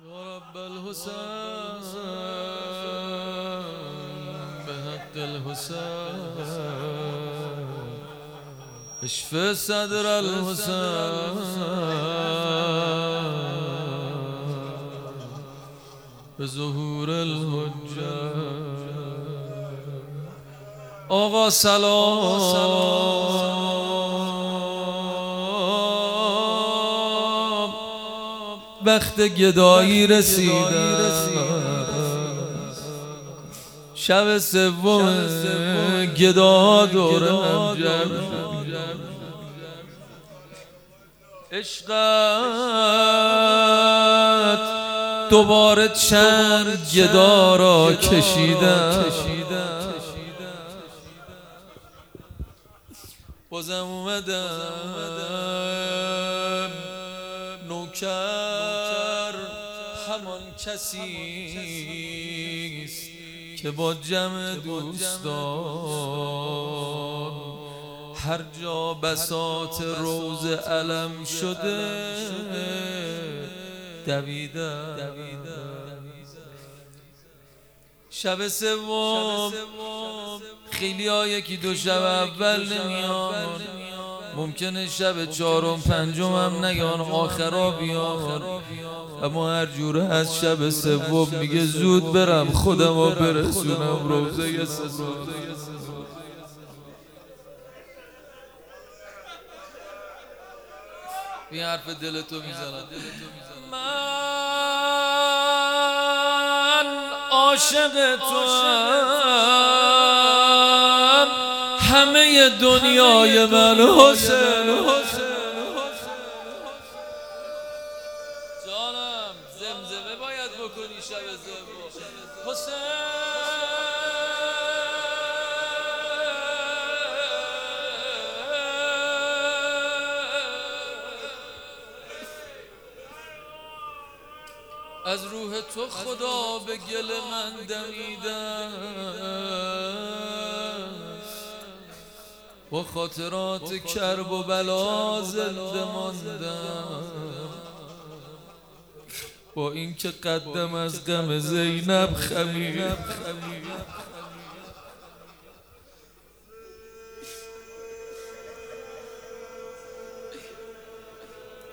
يا رب الحسين بهد الحسين. اشفي صدر الحسين بظهور الحجة. آقا سلام. وقت گدایی رسیده شب سوم گدا دوره هم جمع عشقت دوباره چند گدا را کشیدم. بازم اومدم. نوکر. کسی که با جمع دوستان هر جا بسات روز علم شده دویدم. شب سوم. خیلی ها یکی دو شب اول نمیان. ممکنه شب چهارم پنجم هم نگان آخرا بیان. اما هر جوره از شب سوم میگه زود برم خودم رو برسونم روزه سوم. این حرف دلتو می‌زنم. من عاشق تو همه دنیای من حسین جانم زمزمه باید بکنی شب زمزمه. حسین از روح تو خدا به گل من دمیده با خاطرات کرب و بلا زنده ماندم. با اینکه قدم از غم زینب خمیر.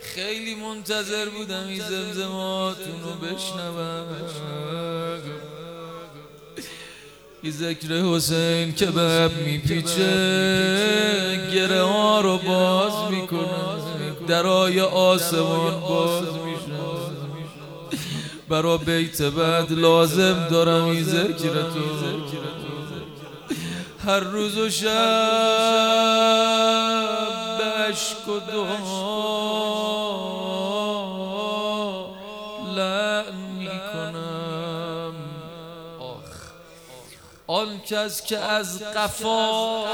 خیلی منتظر بودم این زمزماتون رو بشنوم. این ذکر حسین به میپیچه گره ها رو باز می‌کنه درای آسمان باز میشه. برا بیت بعد لازم دارم این ذکر تو. هر روز و شب عشق و کس که از قفا.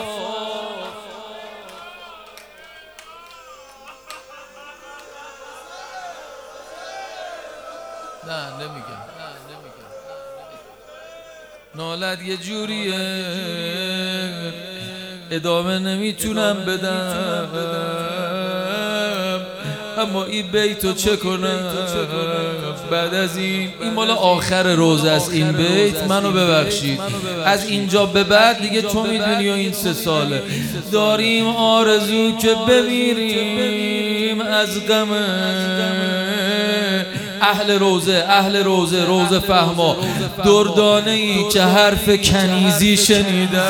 نه نمیگم. نالد یه جوریه. ادامه نمی‌تونم بدم. اما این بیتو چه کنم. بعد از این این مال آخر روز است این بیت منو ببخشید. از اینجا به بعد دیگه تو می‌دونی و این سه ساله. داریم آرزو که بمیریم از غم. اهل روزه اهل روزه روزه فهما دردانه ای که حرف کنیزی شنیده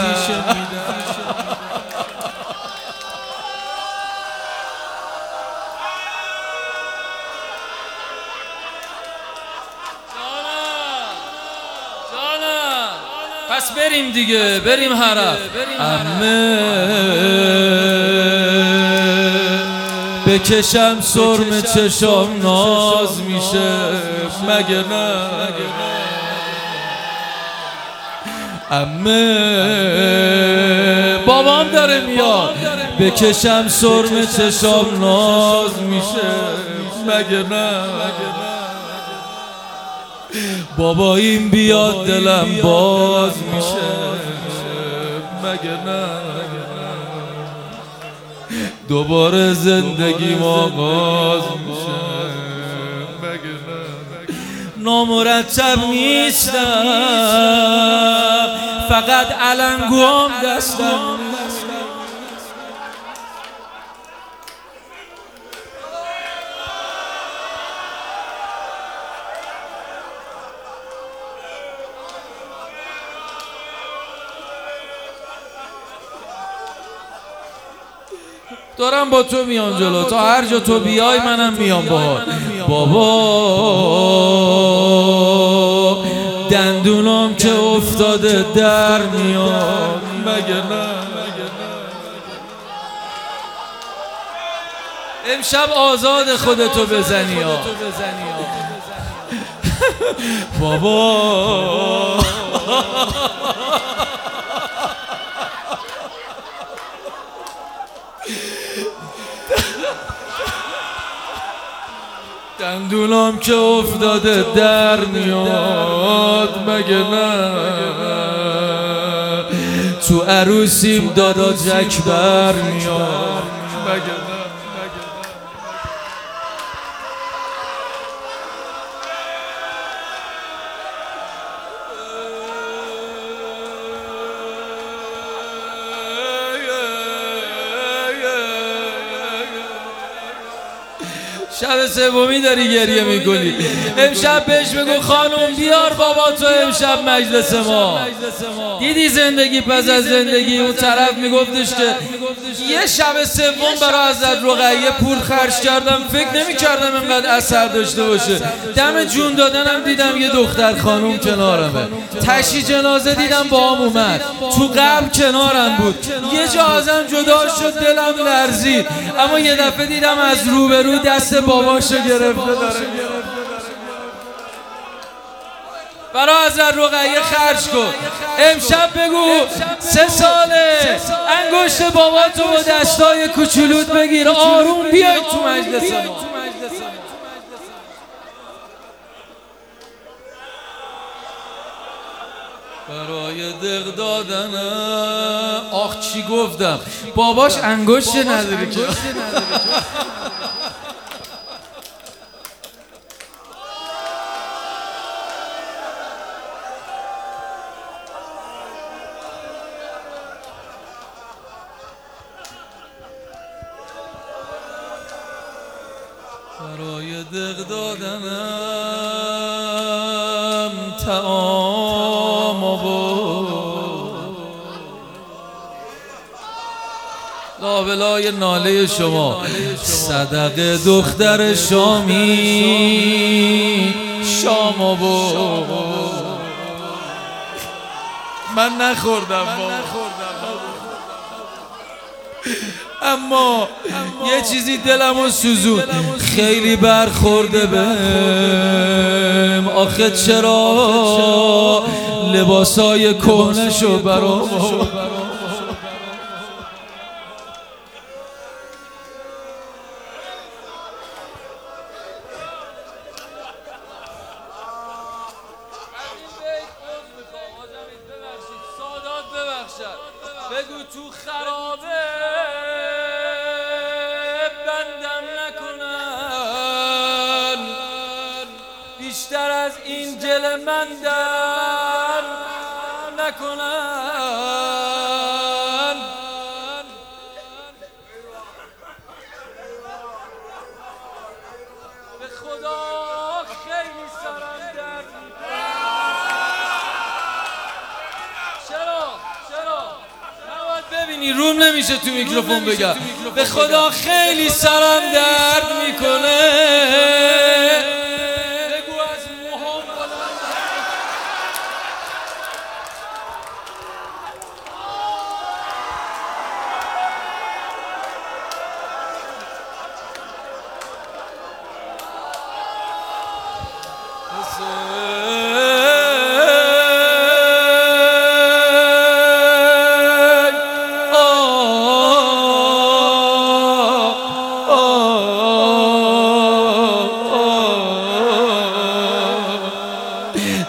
پس بریم دیگه بریم حرف. امه بکشم سرم چشام ناز میشه. مگه نه؟ امه بابام داره میاد. بکشم سرم چشام ناز میشه. مگه نه؟ بابا این بیاد دلم باز میشه. مگه نه. دوباره زندگی آغاز میشه. نامرتب نیستم. فقط علنگوام دستم. دارم با تو میام جلو. تا هر جا تو بیای منم میام با بابا دندونام که افتاده در میاد. مگه نه؟ امشب آزاد خودتو بزنی بابا. دندونام که افتاده در میاد مگه نه؟ تو عروسیم دادا جک بر میاد مگه شب سومی داری گریه می‌کنی. امشب بهش بگو خانم بیار بابا تو امشب مجلس ما. دیدی زندگی پس از زندگی؟ اون طرف میگفتش که یه شب سوم برای حضرت رقیه پول خرج کردم. فکر نمی‌کردم اینقدر اثر داشته باشه. دم جون دادنم دیدم یه دختر خانوم کنارمه. تشی جنازه دیدم با هم اومد. تو قبل کنارم بود. یه جا ازم جدا شد دلم لرزید. اما یه دفعه دیدم از روبرو دست باباشو گرفته داره. برای از رقیه خرج کن. امشب بگو. سه ساله. انگشت باباتو با دستای کوچولوت بگیر. آروم بیای تو مجلس ما. برای دق دادن. آخ چی گفتم؟ باباش انگشت نداره که. برای دق دادنم تعام و لابلای ناله شما. صدق دختر شامی شام و من نخوردم. اما یه چیزی دلم و سوزون خیلی برخورده بهم. آخه چرا؟ لباسای کهنشو برام بیشتر از این جل من در نکنن. به خدا خیلی سرم درد چرا؟ چرا؟ نباید ببینی روم نمیشه تو میکروفون بگم. به خدا خیلی سرم درد می‌کنه.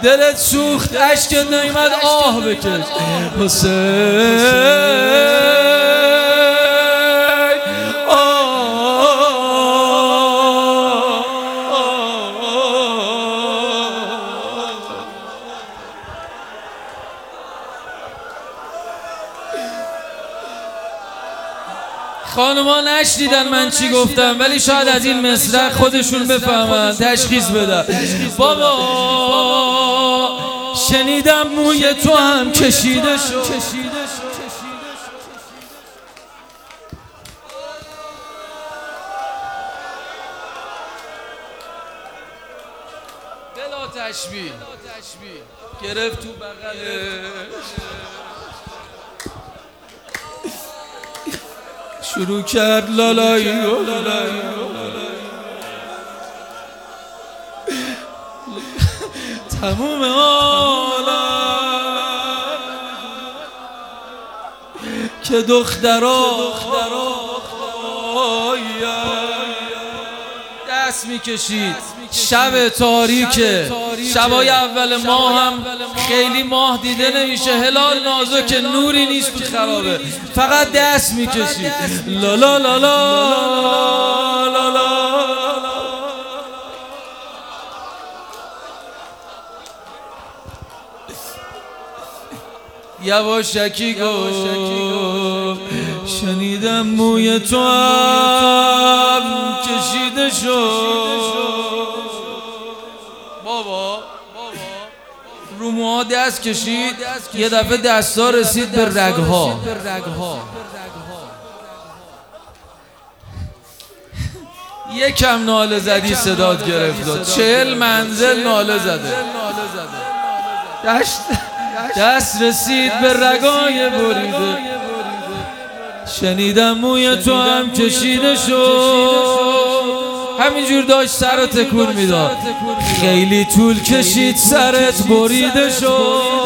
دلت سوخت اشکت نیمد آه بکش. حسین. نشنیدن من چی گفتم؟ ولی شاید از این مصرع خودشون بفهمن. تشخیص بدن. بابا شنیدم موی تو هم کشیده شد. تشبیه. گرفت تو بغلش. شروع کرد لالایی تموم که دخترا دست می‌کشید. شب تاریکه. شبای اول ماه هم خیلی ماه دیده نمیشه. هلال که نوری نیست تو خرابه. فقط دست می‌کشید لا لا لا لا. لا یواشکی گفت شنیدم موی تو هم کشیده شد. رو موها دست کشید یه دفعه دستا رسید به رگها. یکم ناله زدی صداد گرفت. چهل منزل ناله زده. دست دست رسید به رگای بریده. شنیدم موی تو هم کشیده شد. همینجور داشت سر تکون می‌داد. خیلی طول کشید سرت بریده شد.